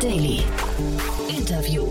Daily. Interview.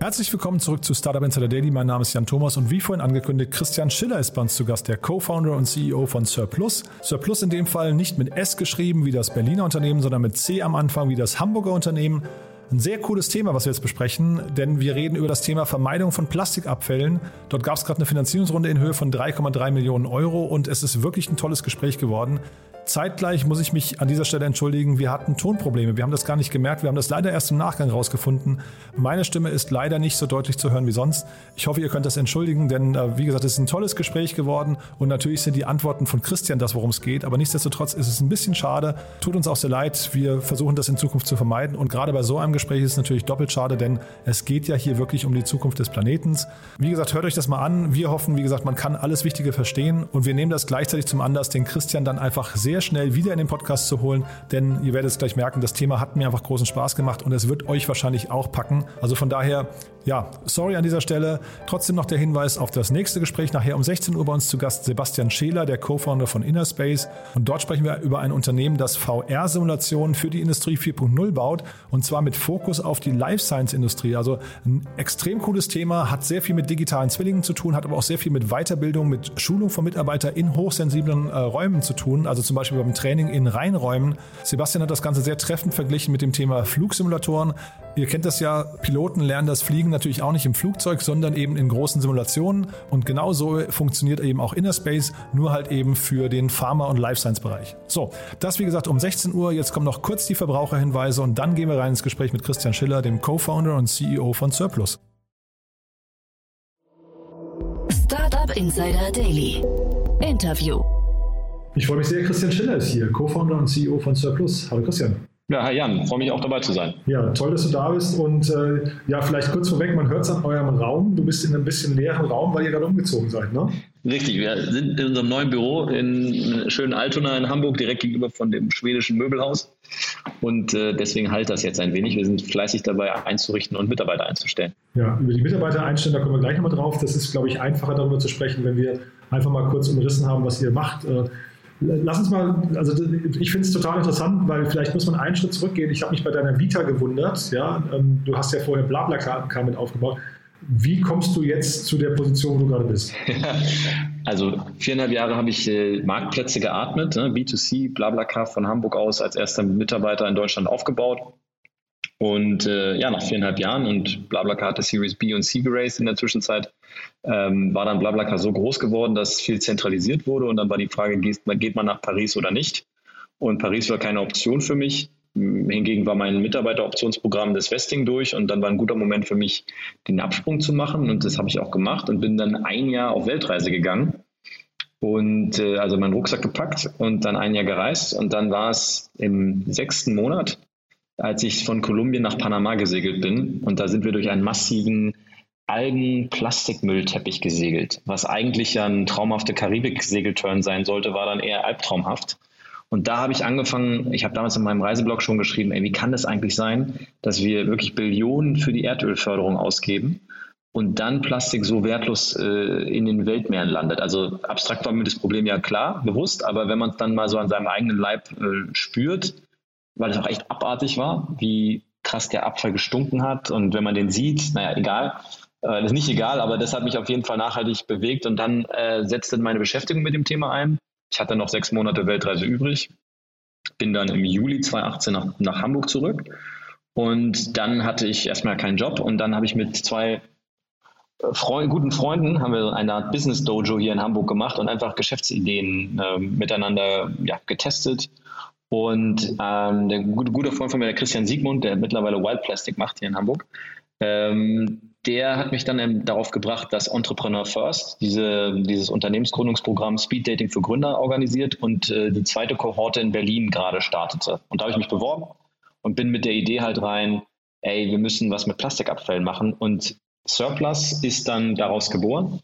Herzlich willkommen zurück zu Startup Insider Daily. Mein Name ist Jan Thomas und wie vorhin angekündigt, Christian Schiller ist bei uns zu Gast, der Co-Founder und CEO von Surplus. Surplus in dem Fall nicht mit S geschrieben wie das Berliner Unternehmen, sondern mit C am Anfang wie das Hamburger Unternehmen. Ein sehr cooles Thema, was wir jetzt besprechen, denn wir reden über das Thema Vermeidung von Plastikabfällen. Dort gab es gerade eine Finanzierungsrunde in Höhe von 3,3 Millionen Euro und es ist wirklich ein tolles Gespräch geworden. Zeitgleich muss ich mich an dieser Stelle entschuldigen, wir hatten Tonprobleme. Wir haben das gar nicht gemerkt. Wir haben das leider erst im Nachgang rausgefunden. Meine Stimme ist leider nicht so deutlich zu hören wie sonst. Ich hoffe, ihr könnt das entschuldigen, denn äh, wie gesagt, es ist ein tolles Gespräch geworden und natürlich sind die Antworten von Christian das, worum es geht. Aber nichtsdestotrotz ist es ein bisschen schade. Tut uns auch sehr leid. Wir versuchen das in Zukunft zu vermeiden. Und gerade bei so einem Gespräch ist es natürlich doppelt schade, denn es geht ja hier wirklich um die Zukunft des Planetens. Wie gesagt, hört euch das mal an. Wir hoffen, wie gesagt, man kann alles Wichtige verstehen und wir nehmen das gleichzeitig zum Anlass, den Christian dann einfach sehr sehr schnell wieder in den Podcast zu holen, denn ihr werdet es gleich merken, das Thema hat mir einfach großen Spaß gemacht und es wird euch wahrscheinlich auch packen. Also von daher, ja, sorry an dieser Stelle. Trotzdem noch der Hinweis auf das nächste Gespräch. Nachher um 16 Uhr bei uns zu Gast Sebastian Scheler, der Co-Founder von Innerspace. Und dort sprechen wir über ein Unternehmen, das VR-Simulationen für die Industrie 4.0 baut und zwar mit Fokus auf die Life Science-Industrie. Also ein extrem cooles Thema, hat sehr viel mit digitalen Zwillingen zu tun, hat aber auch sehr viel mit Weiterbildung, mit Schulung von Mitarbeitern in hochsensiblen äh, Räumen zu tun. Also zum Beispiel beim Training in Reinräumen. Sebastian hat das Ganze sehr treffend verglichen mit dem Thema Flugsimulatoren. Ihr kennt das ja, Piloten lernen das Fliegen natürlich auch nicht im Flugzeug, sondern eben in großen Simulationen. Und genau so funktioniert eben auch Innerspace, nur halt eben für den Pharma- und Life Science-Bereich. So, das wie gesagt um 16 Uhr. Jetzt kommen noch kurz die Verbraucherhinweise und dann gehen wir rein ins Gespräch mit Christian Schiller, dem Co-Founder und CEO von Surplus. Startup Insider Daily. Interview. Ich freue mich sehr, Christian Schiller ist hier, Co-Founder und CEO von Surplus. Hallo Christian. Ja, hi Jan, freue mich auch dabei zu sein. Ja, toll, dass du da bist. Und äh, ja, vielleicht kurz vorweg, man hört es an eurem Raum. Du bist in einem bisschen leeren Raum, weil ihr gerade umgezogen seid, ne? Richtig, wir sind in unserem neuen Büro in schönen Altona in Hamburg, direkt gegenüber von dem schwedischen Möbelhaus. Und äh, deswegen halt das jetzt ein wenig. Wir sind fleißig dabei einzurichten und Mitarbeiter einzustellen. Ja, über die Mitarbeiter einstellen, da kommen wir gleich nochmal drauf. Das ist, glaube ich, einfacher darüber zu sprechen, wenn wir einfach mal kurz umrissen haben, was ihr macht. Äh, Lass uns mal, also ich finde es total interessant, weil vielleicht muss man einen Schritt zurückgehen. Ich habe mich bei deiner Vita gewundert. Ja, ähm, du hast ja vorher BlaBlaCar mit aufgebaut. Wie kommst du jetzt zu der Position, wo du gerade bist? Also viereinhalb Jahre habe ich äh, Marktplätze geatmet, ne? B2C, BlaBlaCar von Hamburg aus als erster Mitarbeiter in Deutschland aufgebaut. Und äh, ja, nach viereinhalb Jahren und BlaBlaCar hatte Series B und C geraced in der Zwischenzeit, ähm, war dann BlaBlaCar so groß geworden, dass viel zentralisiert wurde. Und dann war die Frage, geht, geht man nach Paris oder nicht? Und Paris war keine Option für mich. Hingegen war mein Mitarbeiteroptionsprogramm das Vesting durch und dann war ein guter Moment für mich, den Absprung zu machen. Und das habe ich auch gemacht und bin dann ein Jahr auf Weltreise gegangen und äh, also meinen Rucksack gepackt und dann ein Jahr gereist. Und dann war es im sechsten Monat, als ich von Kolumbien nach Panama gesegelt bin. Und da sind wir durch einen massiven Algen-Plastikmüllteppich gesegelt. Was eigentlich ja ein traumhafter Karibik-Segelturn sein sollte, war dann eher albtraumhaft. Und da habe ich angefangen, ich habe damals in meinem Reiseblog schon geschrieben, ey, wie kann das eigentlich sein, dass wir wirklich Billionen für die Erdölförderung ausgeben und dann Plastik so wertlos äh, in den Weltmeeren landet. Also abstrakt war mir das Problem ja klar, bewusst, aber wenn man es dann mal so an seinem eigenen Leib äh, spürt, weil es auch echt abartig war, wie krass der Abfall gestunken hat. Und wenn man den sieht, naja, egal. Äh, das ist nicht egal, aber das hat mich auf jeden Fall nachhaltig bewegt. Und dann äh, setzte meine Beschäftigung mit dem Thema ein. Ich hatte noch sechs Monate Weltreise übrig, bin dann im Juli 2018 nach, nach Hamburg zurück. Und dann hatte ich erstmal keinen Job und dann habe ich mit zwei äh, Freund, guten Freunden haben wir eine Art Business Dojo hier in Hamburg gemacht und einfach Geschäftsideen äh, miteinander ja, getestet und ähm, der gute, gute Freund von mir, der Christian Siegmund, der mittlerweile Wild Plastic macht hier in Hamburg, ähm, der hat mich dann darauf gebracht, dass Entrepreneur First diese, dieses Unternehmensgründungsprogramm Speed Dating für Gründer organisiert und äh, die zweite Kohorte in Berlin gerade startete. Und da habe ich mich beworben und bin mit der Idee halt rein, ey, wir müssen was mit Plastikabfällen machen. Und Surplus ist dann daraus geboren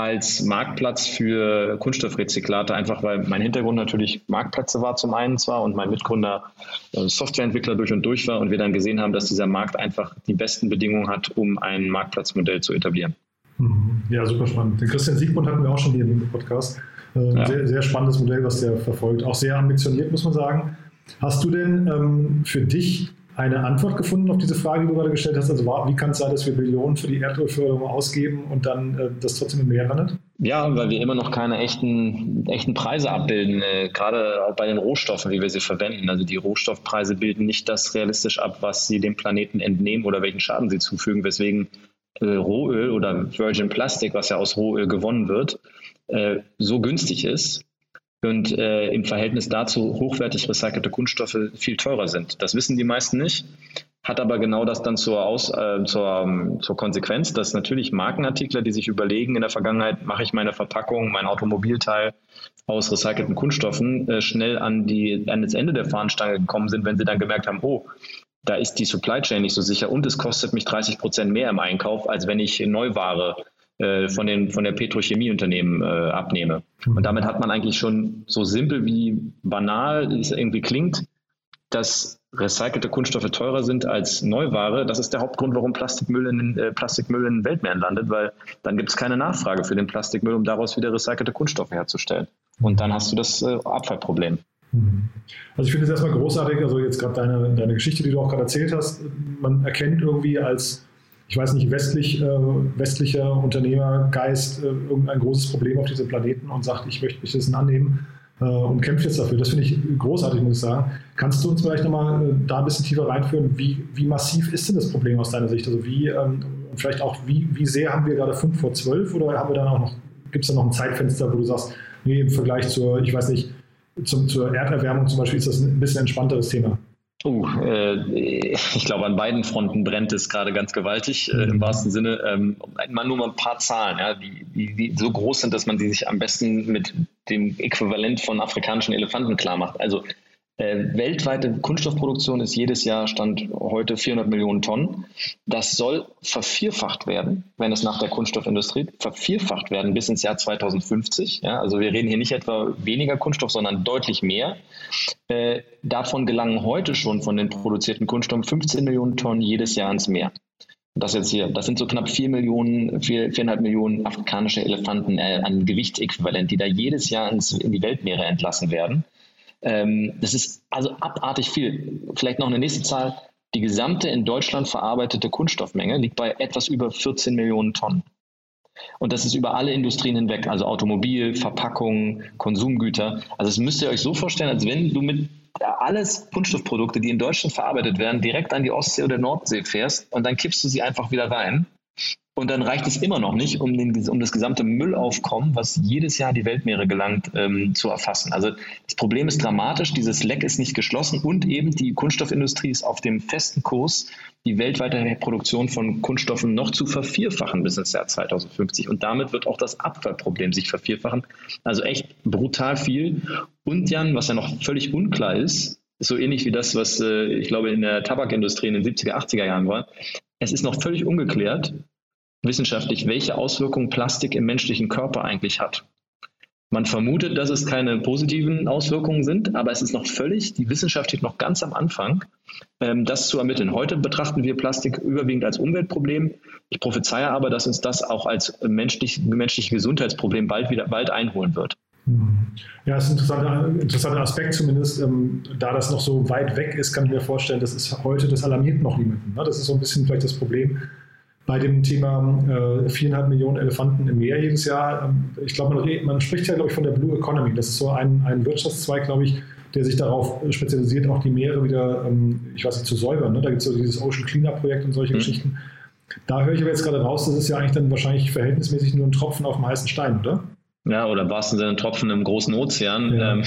als Marktplatz für Kunststoffrezyklate, einfach weil mein Hintergrund natürlich Marktplätze war zum einen zwar und mein Mitgründer äh, Softwareentwickler durch und durch war und wir dann gesehen haben, dass dieser Markt einfach die besten Bedingungen hat, um ein Marktplatzmodell zu etablieren. Mhm. Ja, super spannend. Den Christian Siegmund hatten wir auch schon hier im Podcast. Äh, ja. Sehr, sehr spannendes Modell, was der verfolgt. Auch sehr ambitioniert, muss man sagen. Hast du denn ähm, für dich eine Antwort gefunden auf diese Frage, die du gerade gestellt hast? Also wie kann es sein, dass wir Billionen für die Erdölförderung ausgeben und dann äh, das trotzdem im Meer landet? Ja, weil wir immer noch keine echten, echten Preise abbilden, äh, gerade auch bei den Rohstoffen, wie wir sie verwenden. Also die Rohstoffpreise bilden nicht das realistisch ab, was sie dem Planeten entnehmen oder welchen Schaden sie zufügen, weswegen äh, Rohöl oder Virgin Plastic, was ja aus Rohöl gewonnen wird, äh, so günstig ist und äh, im Verhältnis dazu hochwertig recycelte Kunststoffe viel teurer sind. Das wissen die meisten nicht, hat aber genau das dann zur, Aus, äh, zur, ähm, zur Konsequenz, dass natürlich Markenartikler, die sich überlegen, in der Vergangenheit mache ich meine Verpackung, mein Automobilteil aus recycelten Kunststoffen, äh, schnell an, die, an das Ende der Fahnenstange gekommen sind, wenn sie dann gemerkt haben, oh, da ist die Supply Chain nicht so sicher und es kostet mich 30 Prozent mehr im Einkauf, als wenn ich Neuware von, den, von der Petrochemieunternehmen äh, abnehme. Und damit hat man eigentlich schon so simpel wie banal es irgendwie klingt, dass recycelte Kunststoffe teurer sind als Neuware. Das ist der Hauptgrund, warum Plastikmüll in, äh, Plastikmüll in den Weltmeeren landet, weil dann gibt es keine Nachfrage für den Plastikmüll, um daraus wieder recycelte Kunststoffe herzustellen. Und dann hast du das äh, Abfallproblem. Mhm. Also ich finde es erstmal großartig, also jetzt gerade deine, deine Geschichte, die du auch gerade erzählt hast, man erkennt irgendwie als ich weiß nicht, westlich, äh, westlicher Unternehmergeist äh, irgendein großes Problem auf diesem Planeten und sagt, ich möchte mich dessen annehmen äh, und kämpft jetzt dafür. Das finde ich großartig, muss ich sagen. Kannst du uns vielleicht nochmal äh, da ein bisschen tiefer reinführen? Wie, wie massiv ist denn das Problem aus deiner Sicht? Also wie, ähm, vielleicht auch, wie, wie sehr haben wir gerade fünf vor zwölf oder haben wir dann auch noch, gibt es da noch ein Zeitfenster, wo du sagst, nee, im Vergleich zur, ich weiß nicht, zum, zur Erderwärmung zum Beispiel ist das ein bisschen entspannteres Thema? Uh, äh, ich glaube, an beiden Fronten brennt es gerade ganz gewaltig, äh, im mhm. wahrsten Sinne. Ähm, mal nur mal ein paar Zahlen, ja, die, die, die, so groß sind, dass man sie sich am besten mit dem Äquivalent von afrikanischen Elefanten klar macht. Also weltweite Kunststoffproduktion ist jedes Jahr Stand heute 400 Millionen Tonnen. Das soll vervierfacht werden, wenn es nach der Kunststoffindustrie vervierfacht werden bis ins Jahr 2050. Ja, also wir reden hier nicht etwa weniger Kunststoff, sondern deutlich mehr. Äh, davon gelangen heute schon von den produzierten Kunststoffen 15 Millionen Tonnen jedes Jahr ins Meer. Das jetzt hier, das sind so knapp 4 Millionen, 4, 4,5 Millionen afrikanische Elefanten äh, an Gewichtsäquivalent, die da jedes Jahr ins, in die Weltmeere entlassen werden. Ähm, das ist also abartig viel. Vielleicht noch eine nächste Zahl. Die gesamte in Deutschland verarbeitete Kunststoffmenge liegt bei etwas über 14 Millionen Tonnen. Und das ist über alle Industrien hinweg, also Automobil, Verpackung, Konsumgüter. Also es müsst ihr euch so vorstellen, als wenn du mit alles Kunststoffprodukte, die in Deutschland verarbeitet werden, direkt an die Ostsee oder Nordsee fährst und dann kippst du sie einfach wieder rein und dann reicht es immer noch nicht, um, den, um das gesamte Müllaufkommen, was jedes Jahr die Weltmeere gelangt, ähm, zu erfassen. Also das Problem ist dramatisch, dieses Leck ist nicht geschlossen und eben die Kunststoffindustrie ist auf dem festen Kurs, die weltweite Produktion von Kunststoffen noch zu vervierfachen bis ins Jahr 2050. Und damit wird auch das Abfallproblem sich vervierfachen. Also echt brutal viel. Und Jan, was ja noch völlig unklar ist, so ähnlich wie das, was äh, ich glaube in der Tabakindustrie in den 70er, 80er Jahren war. Es ist noch völlig ungeklärt, wissenschaftlich, welche Auswirkungen Plastik im menschlichen Körper eigentlich hat. Man vermutet, dass es keine positiven Auswirkungen sind, aber es ist noch völlig, die Wissenschaft steht noch ganz am Anfang, ähm, das zu ermitteln. Heute betrachten wir Plastik überwiegend als Umweltproblem. Ich prophezeie aber, dass uns das auch als menschlich, menschliche Gesundheitsproblem bald wieder bald einholen wird. Ja, das ist ein interessanter, interessanter Aspekt zumindest. Ähm, da das noch so weit weg ist, kann ich mir vorstellen, das ist heute, das alarmiert noch niemanden. Ne? Das ist so ein bisschen vielleicht das Problem bei dem Thema äh, viereinhalb äh, Millionen Elefanten im Meer jedes Jahr. Ähm, ich glaube, man, man, spricht ja, glaube ich, von der Blue Economy. Das ist so ein, ein Wirtschaftszweig, glaube ich, der sich darauf spezialisiert, auch die Meere wieder, ähm, ich weiß nicht, zu säubern. Ne? Da gibt es so dieses Ocean Cleanup Projekt und solche mhm. Geschichten. Da höre ich aber jetzt gerade raus, das ist ja eigentlich dann wahrscheinlich verhältnismäßig nur ein Tropfen auf dem heißen Stein, oder? Ja, oder im wahrsten Sinne Tropfen im großen Ozean. Ja. Ähm,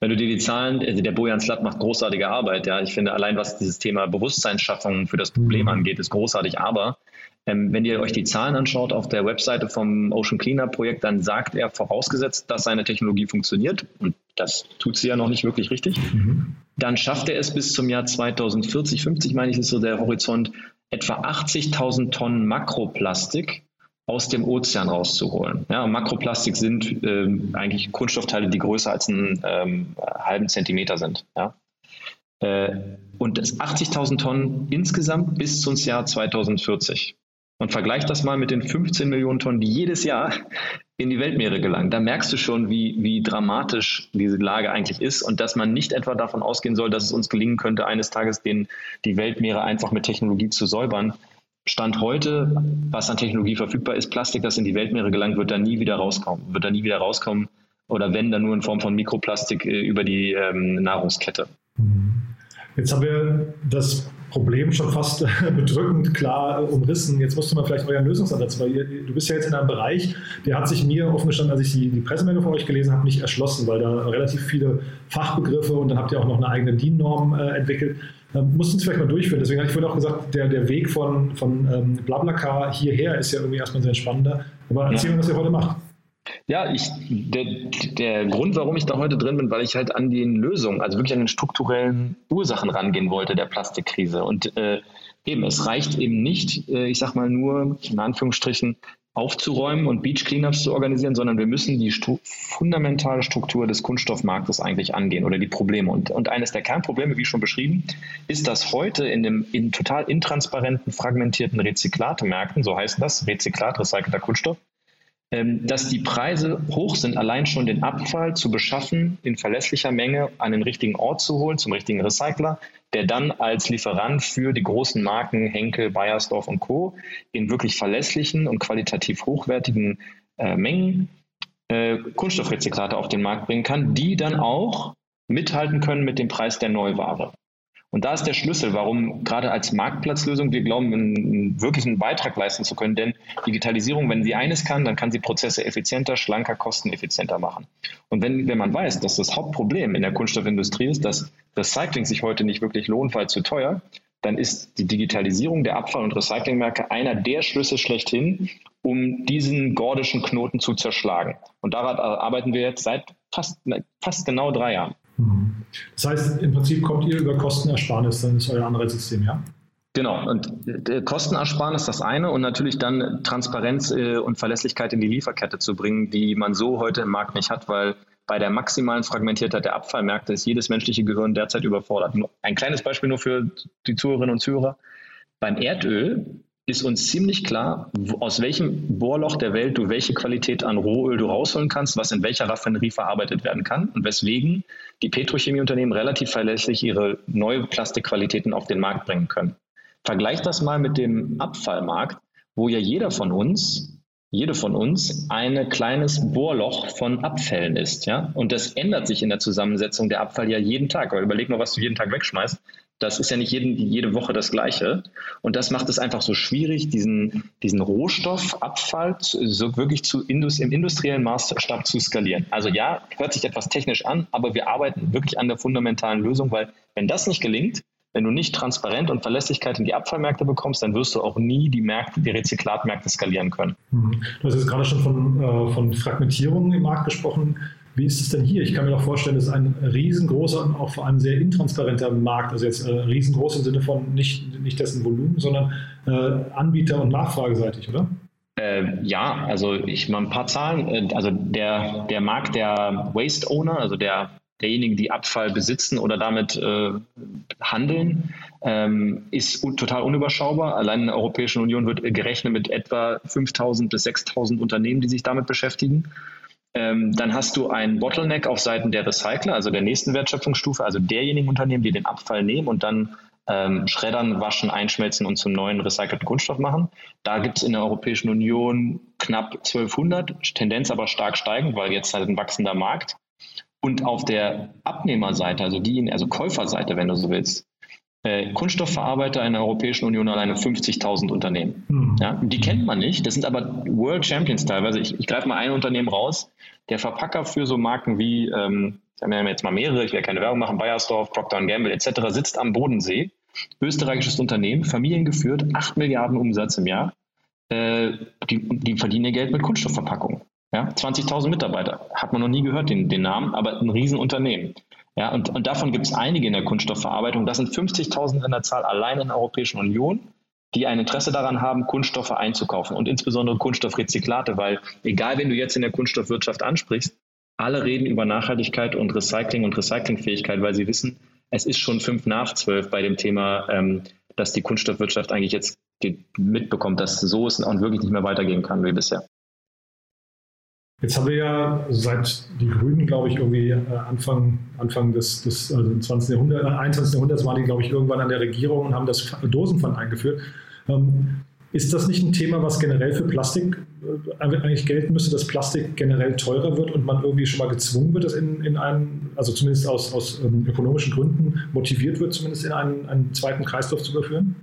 wenn du dir die Zahlen, also der Bojan Slat macht großartige Arbeit. Ja, ich finde allein, was dieses Thema Bewusstseinsschaffung für das Problem mhm. angeht, ist großartig. Aber ähm, wenn ihr euch die Zahlen anschaut auf der Webseite vom Ocean Cleanup Projekt, dann sagt er vorausgesetzt, dass seine Technologie funktioniert. Und das tut sie ja noch nicht wirklich richtig. Mhm. Dann schafft er es bis zum Jahr 2040, 50 meine ich, ist so der Horizont, etwa 80.000 Tonnen Makroplastik aus dem Ozean rauszuholen. Ja, Makroplastik sind ähm, eigentlich Kunststoffteile, die größer als einen ähm, halben Zentimeter sind. Ja. Äh, und das 80.000 Tonnen insgesamt bis zum Jahr 2040. Und vergleich das mal mit den 15 Millionen Tonnen, die jedes Jahr in die Weltmeere gelangen. Da merkst du schon, wie, wie dramatisch diese Lage eigentlich ist und dass man nicht etwa davon ausgehen soll, dass es uns gelingen könnte, eines Tages den, die Weltmeere einfach mit Technologie zu säubern. Stand heute, was an Technologie verfügbar ist, Plastik, das in die Weltmeere gelangt, wird da nie wieder rauskommen. Wird da nie wieder rauskommen oder wenn, dann nur in Form von Mikroplastik äh, über die ähm, Nahrungskette. Jetzt haben wir das Problem schon fast bedrückend klar umrissen. Jetzt musst du mal vielleicht euren Lösungsansatz, weil ihr, du bist ja jetzt in einem Bereich, der hat sich mir offen gestanden, als ich die, die Pressemeldung von euch gelesen habe, nicht erschlossen, weil da relativ viele Fachbegriffe und dann habt ihr auch noch eine eigene DIN-Norm äh, entwickelt. Ähm, musst uns vielleicht mal durchführen. Deswegen habe ich vorhin auch gesagt, der, der Weg von, von ähm, Blablacar hierher ist ja irgendwie erstmal sehr spannender. Aber erzähl ja. mir, was ihr heute macht. Ja, ich, der, der Grund, warum ich da heute drin bin, weil ich halt an den Lösungen, also wirklich an den strukturellen Ursachen rangehen wollte der Plastikkrise. Und äh, eben, es reicht eben nicht, äh, ich sag mal nur, in Anführungsstrichen, aufzuräumen und Beach Cleanups zu organisieren, sondern wir müssen die Stru fundamentale Struktur des Kunststoffmarktes eigentlich angehen oder die Probleme. Und, und eines der Kernprobleme, wie schon beschrieben, ist, dass heute in dem in total intransparenten, fragmentierten Rezyklatemärkten, so heißt das, Rezyklat, recycelter Kunststoff, dass die Preise hoch sind, allein schon den Abfall zu beschaffen, in verlässlicher Menge an den richtigen Ort zu holen, zum richtigen Recycler, der dann als Lieferant für die großen Marken Henkel, Bayersdorf und Co. in wirklich verlässlichen und qualitativ hochwertigen äh, Mengen äh, Kunststoffrezyklate auf den Markt bringen kann, die dann auch mithalten können mit dem Preis der Neuware. Und da ist der Schlüssel, warum gerade als Marktplatzlösung wir glauben, einen wirklichen Beitrag leisten zu können. Denn Digitalisierung, wenn sie eines kann, dann kann sie Prozesse effizienter, schlanker, kosteneffizienter machen. Und wenn, wenn man weiß, dass das Hauptproblem in der Kunststoffindustrie ist, dass Recycling sich heute nicht wirklich lohnt, weil zu teuer, dann ist die Digitalisierung der Abfall- und Recyclingmärkte einer der Schlüsse schlechthin, um diesen gordischen Knoten zu zerschlagen. Und daran arbeiten wir jetzt seit fast, fast genau drei Jahren. Das heißt, im Prinzip kommt ihr über Kostenersparnis, dann ist euer Anreizsystem, ja? Genau, und äh, Kostenersparnis das eine und natürlich dann Transparenz äh, und Verlässlichkeit in die Lieferkette zu bringen, die man so heute im Markt nicht hat, weil bei der maximalen Fragmentiertheit der Abfallmärkte ist jedes menschliche Gehirn derzeit überfordert. Ein kleines Beispiel nur für die Zuhörerinnen und Zuhörer. Beim Erdöl ist uns ziemlich klar, aus welchem Bohrloch der Welt du welche Qualität an Rohöl du rausholen kannst, was in welcher Raffinerie verarbeitet werden kann und weswegen die Petrochemieunternehmen relativ verlässlich ihre neue Plastikqualitäten auf den Markt bringen können. Vergleich das mal mit dem Abfallmarkt, wo ja jeder von uns, jede von uns ein kleines Bohrloch von Abfällen ist, ja. Und das ändert sich in der Zusammensetzung der Abfall ja jeden Tag. Aber überleg mal, was du jeden Tag wegschmeißt. Das ist ja nicht jeden, jede Woche das Gleiche. Und das macht es einfach so schwierig, diesen, diesen Rohstoffabfall so wirklich zu Indus, im industriellen Maßstab zu skalieren. Also ja, hört sich etwas technisch an, aber wir arbeiten wirklich an der fundamentalen Lösung, weil wenn das nicht gelingt, wenn du nicht Transparenz und Verlässlichkeit in die Abfallmärkte bekommst, dann wirst du auch nie die Märkte, die Rezyklatmärkte skalieren können. Mhm. Du hast jetzt gerade schon von, äh, von Fragmentierung im Markt gesprochen. Wie ist es denn hier? Ich kann mir auch vorstellen, es ist ein riesengroßer und auch vor allem sehr intransparenter Markt. Also jetzt äh, riesengroß im Sinne von nicht, nicht dessen Volumen, sondern äh, Anbieter- und Nachfrageseitig, oder? Äh, ja, also ich mal ein paar Zahlen. Äh, also der, der Markt der Waste Owner, also der, derjenigen, die Abfall besitzen oder damit äh, handeln, ähm, ist total unüberschaubar. Allein in der Europäischen Union wird gerechnet mit etwa 5.000 bis 6.000 Unternehmen, die sich damit beschäftigen. Ähm, dann hast du einen Bottleneck auf Seiten der Recycler, also der nächsten Wertschöpfungsstufe, also derjenigen Unternehmen, die den Abfall nehmen und dann ähm, schreddern, waschen, einschmelzen und zum neuen recycelten Kunststoff machen. Da gibt es in der Europäischen Union knapp 1200, Tendenz aber stark steigend, weil jetzt halt ein wachsender Markt. Und auf der Abnehmerseite, also die, also Käuferseite, wenn du so willst, Kunststoffverarbeiter in der Europäischen Union alleine 50.000 Unternehmen. Mhm. Ja, die kennt man nicht. Das sind aber World Champions teilweise. Ich, ich greife mal ein Unternehmen raus. Der Verpacker für so Marken wie, ähm, wir haben jetzt mal mehrere, ich will keine Werbung machen, Bayersdorf, Procter Gamble etc., sitzt am Bodensee. Österreichisches Unternehmen, familiengeführt, 8 Milliarden Umsatz im Jahr. Äh, die, die verdienen ihr Geld mit Kunststoffverpackungen. Ja, 20.000 Mitarbeiter. Hat man noch nie gehört, den, den Namen, aber ein Riesenunternehmen. Ja, und, und davon gibt es einige in der Kunststoffverarbeitung. Das sind 50.000 in der Zahl allein in der Europäischen Union, die ein Interesse daran haben, Kunststoffe einzukaufen und insbesondere Kunststoffrezyklate, weil egal, wen du jetzt in der Kunststoffwirtschaft ansprichst, alle reden über Nachhaltigkeit und Recycling und Recyclingfähigkeit, weil sie wissen, es ist schon fünf nach zwölf bei dem Thema, ähm, dass die Kunststoffwirtschaft eigentlich jetzt mitbekommt, dass so es auch wirklich nicht mehr weitergehen kann wie bisher. Jetzt haben wir ja seit die Grünen, glaube ich, irgendwie äh, Anfang, Anfang des, des also 20. Jahrhunderts, 21. Jahrhunderts waren die, glaube ich, irgendwann an der Regierung und haben das Dosenpfand eingeführt. Ähm, ist das nicht ein Thema, was generell für Plastik äh, eigentlich gelten müsste, dass Plastik generell teurer wird und man irgendwie schon mal gezwungen wird, das in, in einen, also zumindest aus, aus ähm, ökonomischen Gründen motiviert wird, zumindest in einen, einen zweiten Kreislauf zu überführen?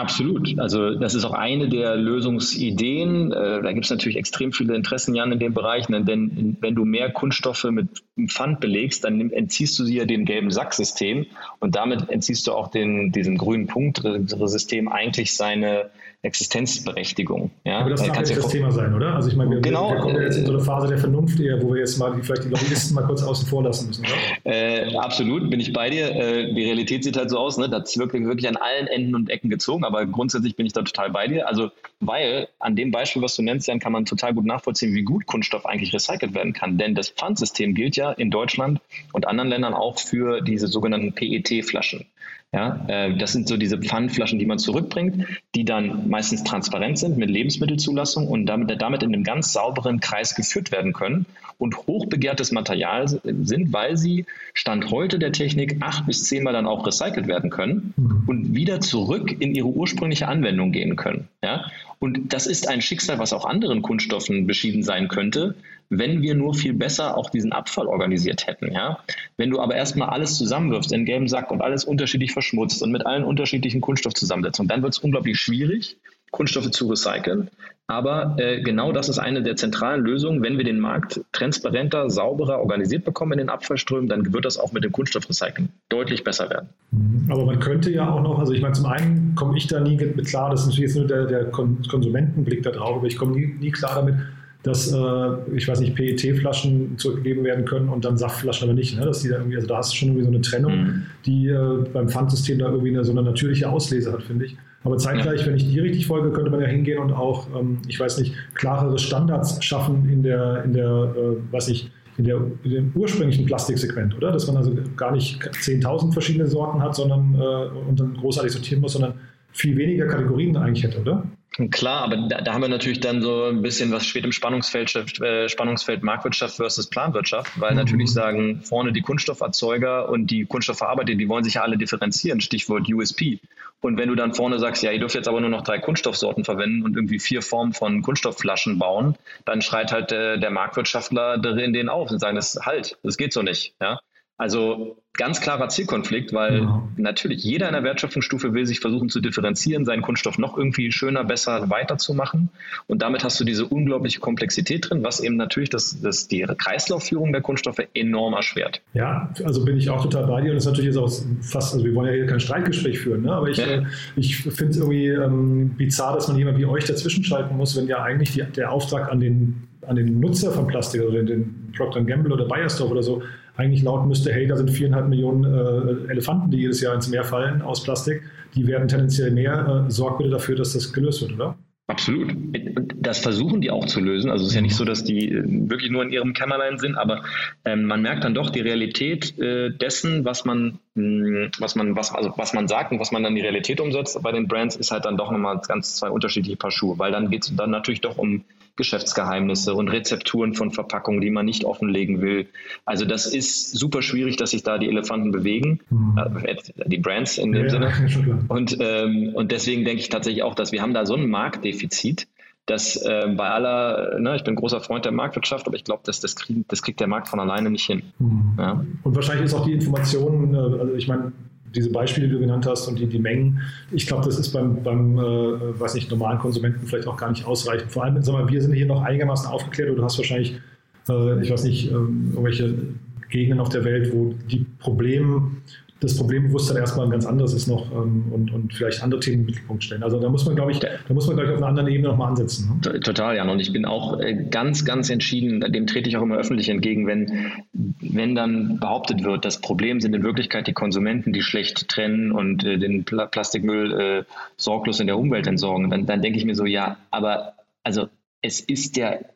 Absolut. Also das ist auch eine der Lösungsideen. Äh, da gibt es natürlich extrem viele Interessen, Jan, in dem Bereich. Denn wenn du mehr Kunststoffe mit Pfand belegst, dann entziehst du sie ja dem gelben Sacksystem und damit entziehst du auch den, diesem grünen Punktsystem eigentlich seine Existenzberechtigung. Ja? Aber das kann ja das Thema sein, oder? Also ich meine, wir, genau, wir kommen ja jetzt in so eine Phase der Vernunft eher, wo wir jetzt mal die, vielleicht die Lobbyisten mal kurz außen vor lassen müssen, oder? Äh, absolut, bin ich bei dir. Äh, die Realität sieht halt so aus, ne? das ist wirklich, wirklich an allen Enden und Ecken gezogen, aber grundsätzlich bin ich da total bei dir. Also, weil an dem Beispiel, was du nennst, Jan, kann man total gut nachvollziehen, wie gut Kunststoff eigentlich recycelt werden kann. Denn das Pfandsystem gilt ja in Deutschland und anderen Ländern auch für diese sogenannten PET-Flaschen. Ja, äh, das sind so diese Pfandflaschen, die man zurückbringt, die dann meistens transparent sind mit Lebensmittelzulassung und damit, damit in einem ganz sauberen Kreis geführt werden können und hochbegehrtes Material sind, weil sie Stand heute der Technik acht bis zehnmal dann auch recycelt werden können mhm. und wieder zurück in ihre ursprüngliche Anwendung gehen können. Ja? Und das ist ein Schicksal, was auch anderen Kunststoffen beschieden sein könnte, wenn wir nur viel besser auch diesen Abfall organisiert hätten. Ja? Wenn du aber erstmal alles zusammenwirfst in gelben Sack und alles unterschiedlich verschmutzt und mit allen unterschiedlichen Kunststoffzusammensetzungen, dann wird es unglaublich schwierig, Kunststoffe zu recyceln. Aber äh, genau das ist eine der zentralen Lösungen. Wenn wir den Markt transparenter, sauberer organisiert bekommen in den Abfallströmen, dann wird das auch mit dem Kunststoffrecycling deutlich besser werden. Mhm. Aber man könnte ja auch noch, also ich meine, zum einen komme ich da nie mit klar, das ist natürlich jetzt nur der, der Konsumentenblick da drauf, aber ich komme nie, nie klar damit, dass, äh, ich weiß nicht, PET-Flaschen zurückgegeben werden können und dann Saftflaschen aber nicht. Ne? Dass die da irgendwie, also da hast du schon irgendwie so eine Trennung, mhm. die äh, beim Pfandsystem da irgendwie eine, so eine natürliche Auslese hat, finde ich. Aber zeitgleich, wenn ich die richtig folge, könnte man ja hingehen und auch, ähm, ich weiß nicht, klarere Standards schaffen in der, in der, äh, weiß ich, in, der, in dem ursprünglichen Plastiksegment, oder? Dass man also gar nicht 10.000 verschiedene Sorten hat, sondern äh, und dann großartig sortieren muss, sondern viel weniger Kategorien eigentlich hätte, oder? Klar, aber da, da, haben wir natürlich dann so ein bisschen, was steht im Spannungsfeld, äh, Spannungsfeld Marktwirtschaft versus Planwirtschaft, weil mhm. natürlich sagen vorne die Kunststofferzeuger und die Kunststoffverarbeiter, die wollen sich ja alle differenzieren, Stichwort USP. Und wenn du dann vorne sagst, ja, ihr dürft jetzt aber nur noch drei Kunststoffsorten verwenden und irgendwie vier Formen von Kunststoffflaschen bauen, dann schreit halt äh, der Marktwirtschaftler in den auf und sagen, das halt, das geht so nicht. Ja? Also ganz klarer Zielkonflikt, weil ja. natürlich jeder in der Wertschöpfungsstufe will sich versuchen zu differenzieren, seinen Kunststoff noch irgendwie schöner, besser weiterzumachen. Und damit hast du diese unglaubliche Komplexität drin, was eben natürlich das, das die Kreislaufführung der Kunststoffe enorm erschwert. Ja, also bin ich auch total bei dir und das ist natürlich jetzt auch fast, also wir wollen ja hier kein Streitgespräch führen, ne? aber ich, ja. äh, ich finde es irgendwie ähm, bizarr, dass man jemand wie euch dazwischen schalten muss, wenn ja eigentlich die, der Auftrag an den an den Nutzer von Plastik oder den Procter Gamble oder Bayersdorf oder so eigentlich lauten müsste, hey, da sind viereinhalb Millionen äh, Elefanten, die jedes Jahr ins Meer fallen aus Plastik, die werden tendenziell mehr. Äh, sorg bitte dafür, dass das gelöst wird, oder? Absolut. Das versuchen die auch zu lösen. Also es ist ja nicht so, dass die äh, wirklich nur in ihrem Kämmerlein sind, aber ähm, man merkt dann doch die Realität äh, dessen, was man, mh, was man, was, also was man sagt und was man dann die Realität umsetzt bei den Brands, ist halt dann doch nochmal ganz zwei unterschiedliche Paar Schuhe, weil dann geht es dann natürlich doch um Geschäftsgeheimnisse und Rezepturen von Verpackungen, die man nicht offenlegen will. Also das ist super schwierig, dass sich da die Elefanten bewegen, mhm. äh, die Brands in dem ja, Sinne. Ja, und, ähm, und deswegen denke ich tatsächlich auch, dass wir haben da so ein Marktdefizit, dass äh, bei aller, ne, ich bin großer Freund der Marktwirtschaft, aber ich glaube, das, das, krieg, das kriegt der Markt von alleine nicht hin. Mhm. Ja. Und wahrscheinlich ist auch die Information, äh, also ich meine, diese Beispiele, die du genannt hast und die, die Mengen, ich glaube, das ist beim, beim äh, weiß nicht, normalen Konsumenten vielleicht auch gar nicht ausreichend. Vor allem, sag mal, wir sind hier noch einigermaßen aufgeklärt oder du hast wahrscheinlich, äh, ich weiß nicht, ähm, irgendwelche Gegenden auf der Welt, wo die Probleme das Problembewusstsein erstmal ein ganz anderes ist noch ähm, und, und vielleicht andere Themen im Mittelpunkt stellen. Also da muss man, glaube ich, da muss man, glaube ich, auf einer anderen Ebene nochmal ansetzen. Ne? Total, Jan. Und ich bin auch äh, ganz, ganz entschieden, dem trete ich auch immer öffentlich entgegen, wenn, wenn dann behauptet wird, das Problem sind in Wirklichkeit die Konsumenten, die schlecht trennen und äh, den Pl Plastikmüll äh, sorglos in der Umwelt entsorgen. Dann, dann denke ich mir so, ja, aber also es ist der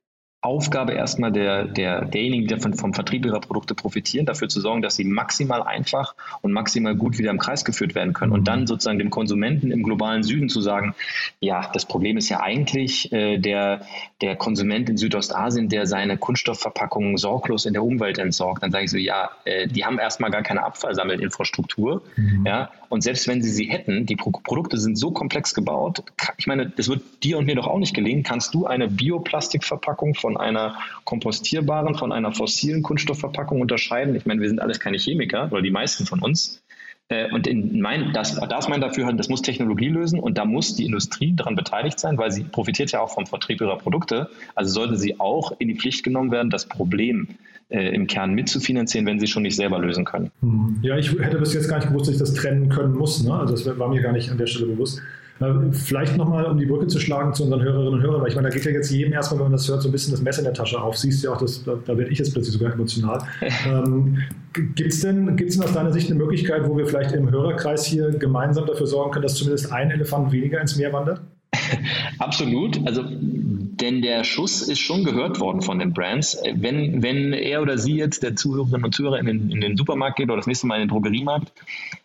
Aufgabe erstmal der, der, derjenigen, die vom Vertrieb ihrer Produkte profitieren, dafür zu sorgen, dass sie maximal einfach und maximal gut wieder im Kreis geführt werden können. Und dann sozusagen dem Konsumenten im globalen Süden zu sagen, ja, das Problem ist ja eigentlich äh, der, der Konsument in Südostasien, der seine Kunststoffverpackungen sorglos in der Umwelt entsorgt. Dann sage ich so, ja, äh, die haben erstmal gar keine Abfallsammelinfrastruktur. Mhm. Ja, und selbst wenn sie sie hätten, die Pro Produkte sind so komplex gebaut, ich meine, das wird dir und mir doch auch nicht gelingen, kannst du eine Bioplastikverpackung von einer kompostierbaren, von einer fossilen Kunststoffverpackung unterscheiden? Ich meine, wir sind alles keine Chemiker, oder die meisten von uns. Äh, und in mein, das, da ist mein Dafürhalten, das muss Technologie lösen und da muss die Industrie daran beteiligt sein, weil sie profitiert ja auch vom Vertrieb ihrer Produkte. Also sollte sie auch in die Pflicht genommen werden, das Problem äh, im Kern mitzufinanzieren, wenn sie schon nicht selber lösen können. Hm. Ja, ich hätte bis jetzt gar nicht gewusst, dass ich das trennen können muss. Ne? Also das war mir gar nicht an der Stelle bewusst. Äh, vielleicht nochmal, um die Brücke zu schlagen zu unseren Hörerinnen und Hörern, weil ich meine, da geht ja jetzt jedem erstmal, wenn man das hört, so ein bisschen das Messer in der Tasche auf. Siehst du ja auch, das, da, da werde ich jetzt plötzlich sogar emotional. ähm, Gibt es denn, gibt's denn aus deiner Sicht eine Möglichkeit, wo wir vielleicht im Hörerkreis hier gemeinsam dafür sorgen können, dass zumindest ein Elefant weniger ins Meer wandert? Absolut. Also, denn der Schuss ist schon gehört worden von den Brands. Wenn, wenn er oder sie jetzt, der Zuhörerinnen und Zuhörer, in den, in den Supermarkt geht oder das nächste Mal in den Drogeriemarkt,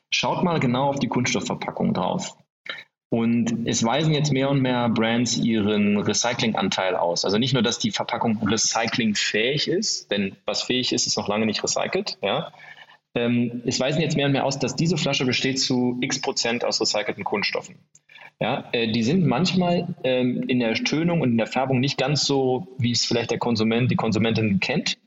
schaut mal genau auf die Kunststoffverpackung drauf. Und es weisen jetzt mehr und mehr Brands ihren Recyclinganteil aus. Also nicht nur, dass die Verpackung recyclingfähig ist, denn was fähig ist, ist noch lange nicht recycelt. Ja? Ähm, es weisen jetzt mehr und mehr aus, dass diese Flasche besteht zu x Prozent aus recycelten Kunststoffen. Ja, äh, die sind manchmal ähm, in der Tönung und in der Färbung nicht ganz so, wie es vielleicht der Konsument, die Konsumentin kennt.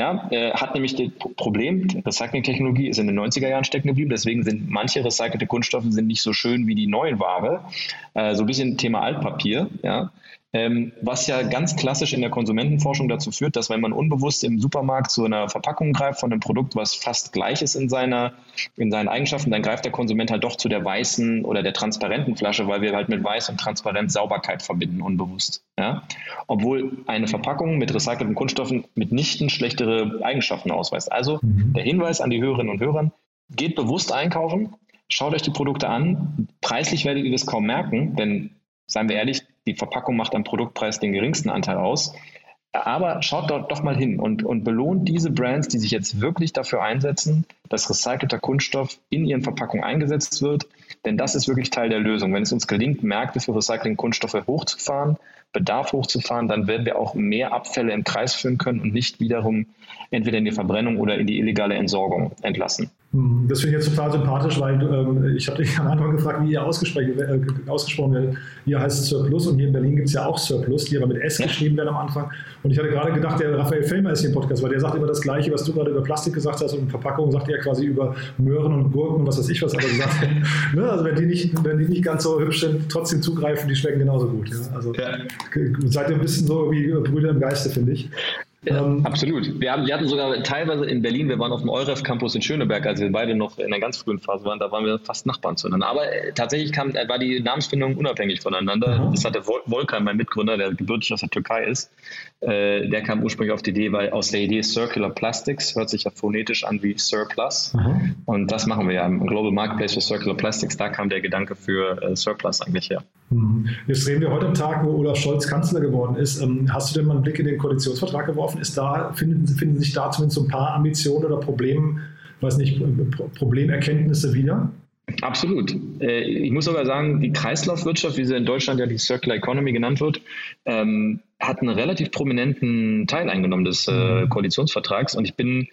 Ja, äh, hat nämlich das Problem, Recycling-Technologie ist in den 90er Jahren stecken geblieben, deswegen sind manche recycelte Kunststoffe sind nicht so schön wie die neuen Ware. Äh, so ein bisschen Thema Altpapier, ja. Ähm, was ja ganz klassisch in der Konsumentenforschung dazu führt, dass wenn man unbewusst im Supermarkt zu einer Verpackung greift von einem Produkt, was fast gleich ist in, seiner, in seinen Eigenschaften, dann greift der Konsument halt doch zu der weißen oder der transparenten Flasche, weil wir halt mit weiß und transparent Sauberkeit verbinden, unbewusst. Ja? Obwohl eine Verpackung mit recycelten Kunststoffen mitnichten schlechtere Eigenschaften ausweist. Also mhm. der Hinweis an die Hörerinnen und Hörer, geht bewusst einkaufen, schaut euch die Produkte an. Preislich werdet ihr das kaum merken, denn seien wir ehrlich, die Verpackung macht am Produktpreis den geringsten Anteil aus. Aber schaut dort doch mal hin und, und belohnt diese Brands, die sich jetzt wirklich dafür einsetzen, dass recycelter Kunststoff in ihren Verpackungen eingesetzt wird. Denn das ist wirklich Teil der Lösung. Wenn es uns gelingt, Märkte für Recycling-Kunststoffe hochzufahren, Bedarf hochzufahren, dann werden wir auch mehr Abfälle im Kreis führen können und nicht wiederum entweder in die Verbrennung oder in die illegale Entsorgung entlassen. Hm, das finde ich jetzt total sympathisch, weil ähm, ich habe dich am Anfang gefragt, wie ihr ausgesprochen, äh, ausgesprochen werdet. Hier heißt es Surplus und hier in Berlin gibt es ja auch Surplus, die aber mit S geschrieben werden am Anfang. Und ich hatte gerade gedacht, der Raphael Fellmer ist hier im Podcast, weil der sagt immer das Gleiche, was du gerade über Plastik gesagt hast und Verpackung sagt er quasi über Möhren und Gurken und was weiß ich was aber gesagt hat. ne? Also wenn die, nicht, wenn die nicht ganz so hübsch sind, trotzdem zugreifen, die schmecken genauso gut. Ja? Also ja. seid ihr ein bisschen so wie Brüder im Geiste, finde ich. Ja, ähm, absolut. Wir, haben, wir hatten sogar teilweise in Berlin, wir waren auf dem EUREF Campus in Schöneberg, als wir beide noch in der ganz frühen Phase waren, da waren wir fast Nachbarn zueinander. Aber äh, tatsächlich kam, äh, war die Namensfindung unabhängig voneinander. Mhm. Das hatte Vol Volkan, mein Mitgründer, der gebürtig aus der Türkei ist, äh, der kam ursprünglich auf die Idee, weil aus der Idee Circular Plastics hört sich ja phonetisch an wie Surplus. Mhm. Und das machen wir ja im Global Marketplace for Circular Plastics. Da kam der Gedanke für äh, Surplus eigentlich her. Mhm. Jetzt reden wir heute am Tag, wo Olaf Scholz Kanzler geworden ist. Ähm, hast du denn mal einen Blick in den Koalitionsvertrag geworfen? Ist da, finden, finden sich da zumindest so ein paar Ambitionen oder Probleme, weiß nicht, Problemerkenntnisse wieder? Absolut. Äh, ich muss sogar sagen, die Kreislaufwirtschaft, wie sie in Deutschland ja die Circular Economy genannt wird, ähm, hat einen relativ prominenten Teil eingenommen des äh, mhm. Koalitionsvertrags und ich bin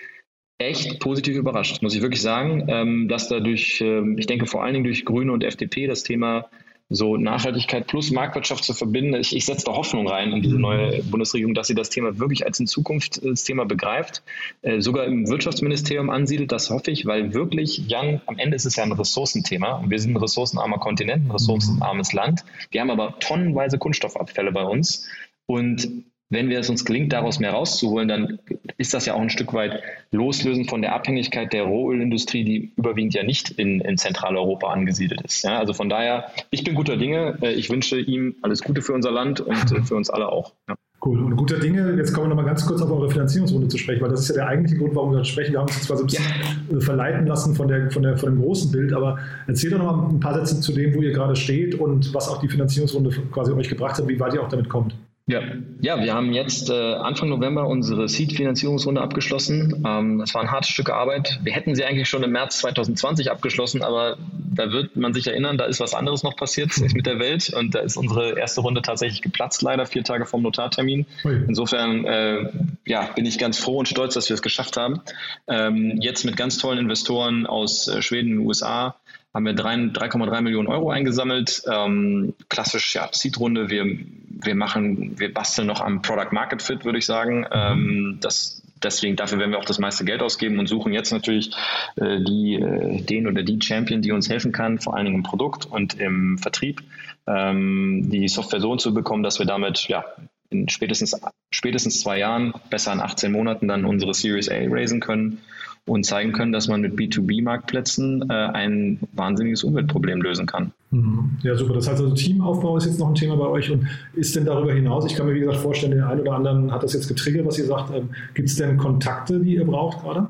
echt positiv überrascht, muss ich wirklich sagen, ähm, dass dadurch, ich denke vor allen Dingen durch Grüne und FDP das Thema so Nachhaltigkeit plus Marktwirtschaft zu verbinden. Ich, ich setze da Hoffnung rein in diese neue Bundesregierung, dass sie das Thema wirklich als in Zukunft das Thema begreift, äh, sogar im Wirtschaftsministerium ansiedelt. Das hoffe ich, weil wirklich, Jan, am Ende ist es ja ein Ressourcenthema. Wir sind ein ressourcenarmer Kontinent, ein ressourcenarmes Land. Wir haben aber tonnenweise Kunststoffabfälle bei uns. Und wenn wir es uns gelingt, daraus mehr rauszuholen, dann ist das ja auch ein Stück weit Loslösen von der Abhängigkeit der Rohölindustrie, die überwiegend ja nicht in, in Zentraleuropa angesiedelt ist. Ja, also von daher, ich bin guter Dinge. Äh, ich wünsche ihm alles Gute für unser Land und äh, für uns alle auch. Ja. Cool. Und guter Dinge, jetzt kommen wir noch mal ganz kurz auf eure Finanzierungsrunde zu sprechen, weil das ist ja der eigentliche Grund, warum wir sprechen. Wir haben uns zwar so ein bisschen ja. Äh, verleiten lassen von, der, von, der, von dem großen Bild, aber erzähl doch noch mal ein paar Sätze zu dem, wo ihr gerade steht und was auch die Finanzierungsrunde quasi euch gebracht hat, wie weit ihr auch damit kommt. Ja, ja wir haben jetzt äh, Anfang November unsere Seed-Finanzierungsrunde abgeschlossen. Ähm, das war ein hartes Stück Arbeit. Wir hätten sie eigentlich schon im März 2020 abgeschlossen, aber da wird man sich erinnern, da ist was anderes noch passiert mit der Welt und da ist unsere erste Runde tatsächlich geplatzt, leider vier Tage vom Notartermin. Insofern äh, ja, bin ich ganz froh und stolz, dass wir es geschafft haben. Ähm, jetzt mit ganz tollen Investoren aus äh, Schweden und USA haben wir 3,3 Millionen Euro eingesammelt. Ähm, klassisch, ja, Seed-Runde. Wir, wir machen, wir basteln noch am Product Market Fit, würde ich sagen. Ähm, das, deswegen, dafür werden wir auch das meiste Geld ausgeben und suchen jetzt natürlich äh, die, äh, den oder die Champion, die uns helfen kann, vor allen Dingen im Produkt und im Vertrieb, ähm, die Software so zu bekommen, dass wir damit, ja, in spätestens, spätestens zwei Jahren, besser in 18 Monaten dann unsere Series A raisen können und zeigen können, dass man mit B2B-Marktplätzen äh, ein wahnsinniges Umweltproblem lösen kann. Mhm. Ja, super. Das heißt also, Teamaufbau ist jetzt noch ein Thema bei euch. Und ist denn darüber hinaus, ich kann mir wie gesagt vorstellen, der ein oder anderen hat das jetzt getriggert, was ihr sagt, ähm, gibt es denn Kontakte, die ihr braucht gerade?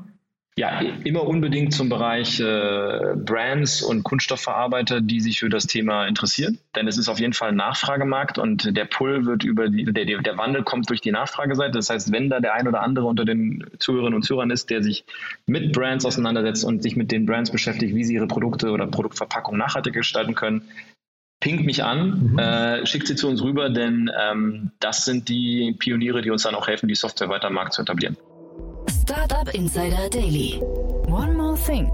Ja, immer unbedingt zum Bereich äh, Brands und Kunststoffverarbeiter, die sich für das Thema interessieren. Denn es ist auf jeden Fall ein Nachfragemarkt und der Pull wird über die, der, der Wandel kommt durch die Nachfrageseite. Das heißt, wenn da der ein oder andere unter den Zuhörerinnen und Zuhörern ist, der sich mit Brands auseinandersetzt und sich mit den Brands beschäftigt, wie sie ihre Produkte oder Produktverpackung nachhaltig gestalten können, pinkt mich an, mhm. äh, schickt sie zu uns rüber, denn ähm, das sind die Pioniere, die uns dann auch helfen, die Software weiter am Markt zu etablieren. Startup Insider Daily. One more thing.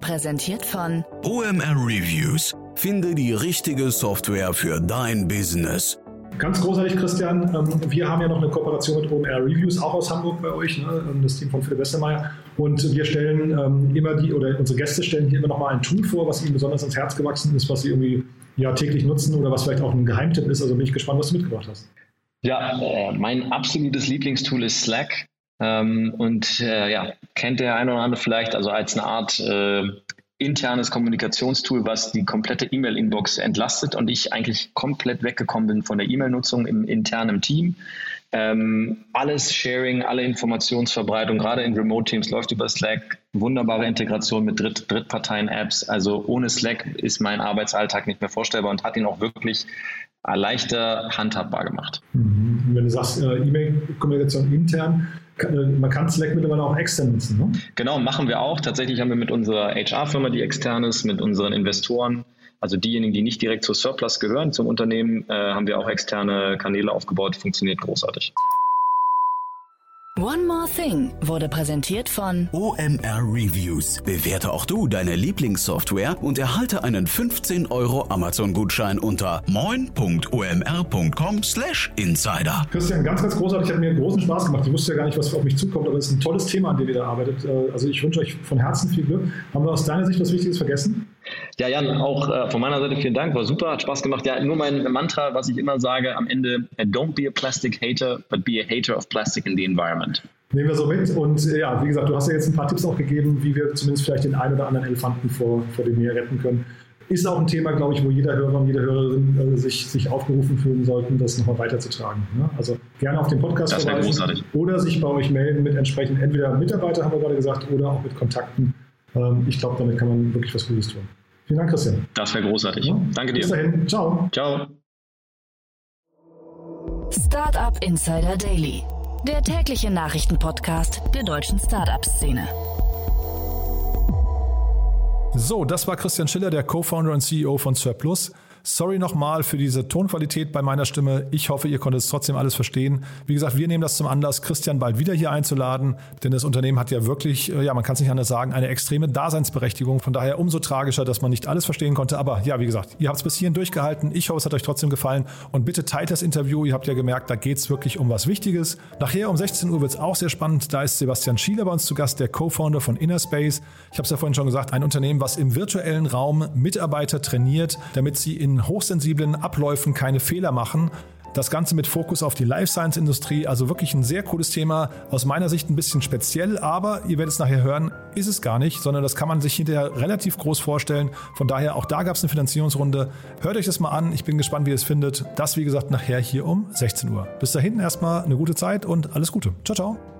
Präsentiert von OMR Reviews. Finde die richtige Software für dein Business. Ganz großartig, Christian. Ähm, wir haben ja noch eine Kooperation mit OMR Reviews, auch aus Hamburg bei euch, ne? Ähm, das Team von Philipp Westermeier. Und wir stellen ähm, immer die, oder unsere Gäste stellen hier immer noch mal ein Tool vor, was ihnen besonders ans Herz gewachsen ist, was sie irgendwie ja, täglich nutzen oder was vielleicht auch ein Geheimtipp ist. Also bin ich gespannt, was du mitgebracht hast. Ja, äh, mein absolutes Lieblingstool ist Slack. Ähm, und äh, ja, kennt der eine oder andere vielleicht, also als eine Art äh, internes Kommunikationstool, was die komplette E-Mail-Inbox entlastet und ich eigentlich komplett weggekommen bin von der E-Mail-Nutzung im internen Team. Ähm, alles Sharing, alle Informationsverbreitung, gerade in Remote-Teams läuft über Slack. Wunderbare Integration mit Dritt Drittparteien-Apps. Also ohne Slack ist mein Arbeitsalltag nicht mehr vorstellbar und hat ihn auch wirklich leichter handhabbar gemacht. Mhm. Wenn du sagst, äh, E-Mail-Kommunikation intern, äh, man kann Slack mittlerweile auch extern nutzen, ne? Genau, machen wir auch. Tatsächlich haben wir mit unserer HR-Firma, die extern ist, mit unseren Investoren, also diejenigen, die nicht direkt zur Surplus gehören, zum Unternehmen, äh, haben wir auch externe Kanäle aufgebaut. Funktioniert großartig. One More Thing wurde präsentiert von OMR Reviews. Bewerte auch du deine Lieblingssoftware und erhalte einen 15 Euro Amazon-Gutschein unter moin.omr.com/insider. Christian, ganz, ganz großartig. Hat mir großen Spaß gemacht. Ich wusste ja gar nicht, was auf mich zukommt, aber es ist ein tolles Thema, an dem ihr da arbeitet. Äh, also ich wünsche euch von Herzen viel Glück. Haben wir aus deiner Sicht was Wichtiges vergessen? Ja, Jan, auch äh, von meiner Seite vielen Dank, war super, hat Spaß gemacht. Ja, nur mein Mantra, was ich immer sage am Ende, äh, don't be a plastic hater, but be a hater of plastic in the environment. Nehmen wir so mit und äh, ja, wie gesagt, du hast ja jetzt ein paar Tipps auch gegeben, wie wir zumindest vielleicht den einen oder anderen Elefanten vor, vor dem Meer retten können. Ist auch ein Thema, glaube ich, wo jeder Hörer und jede Hörerin äh, sich, sich aufgerufen fühlen sollten, das nochmal weiterzutragen. Ne? Also gerne auf den Podcast verweisen oder sich bei euch melden mit entsprechend entweder Mitarbeiter, haben wir gerade gesagt, oder auch mit Kontakten. Ähm, ich glaube, damit kann man wirklich was Gutes tun. Vielen Dank, Christian. Das wäre großartig. Ja. Danke dir. Bis dahin. Ciao. Ciao. Startup Insider Daily, der tägliche Nachrichtenpodcast der deutschen Startup-Szene. So, das war Christian Schiller, der Co-Founder und CEO von Surplus. Sorry nochmal für diese Tonqualität bei meiner Stimme. Ich hoffe, ihr konntet es trotzdem alles verstehen. Wie gesagt, wir nehmen das zum Anlass, Christian bald wieder hier einzuladen, denn das Unternehmen hat ja wirklich, äh, ja, man kann es nicht anders sagen, eine extreme Daseinsberechtigung. Von daher umso tragischer, dass man nicht alles verstehen konnte. Aber ja, wie gesagt, ihr habt es bis hierhin durchgehalten. Ich hoffe, es hat euch trotzdem gefallen. Und bitte teilt das Interview. Ihr habt ja gemerkt, da geht es wirklich um was Wichtiges. Nachher um 16 Uhr wird es auch sehr spannend. Da ist Sebastian Schieler bei uns zu Gast, der Co-Founder von Innerspace. Ich habe es ja vorhin schon gesagt, ein Unternehmen, was im virtuellen Raum Mitarbeiter trainiert, damit sie hochsensiblen Abläufen keine Fehler machen. Das Ganze mit Fokus auf die Life Science Industrie, also wirklich ein sehr cooles Thema. Aus meiner Sicht ein bisschen speziell, aber ihr werdet es nachher hören, ist es gar nicht, sondern das kann man sich hinterher relativ groß vorstellen. Von daher, auch da gab es eine Finanzierungsrunde. Hört euch das mal an, ich bin gespannt, wie ihr es findet. Das, wie gesagt, nachher hier um 16 Uhr. Bis dahin erstmal eine gute Zeit und alles Gute. Ciao, ciao.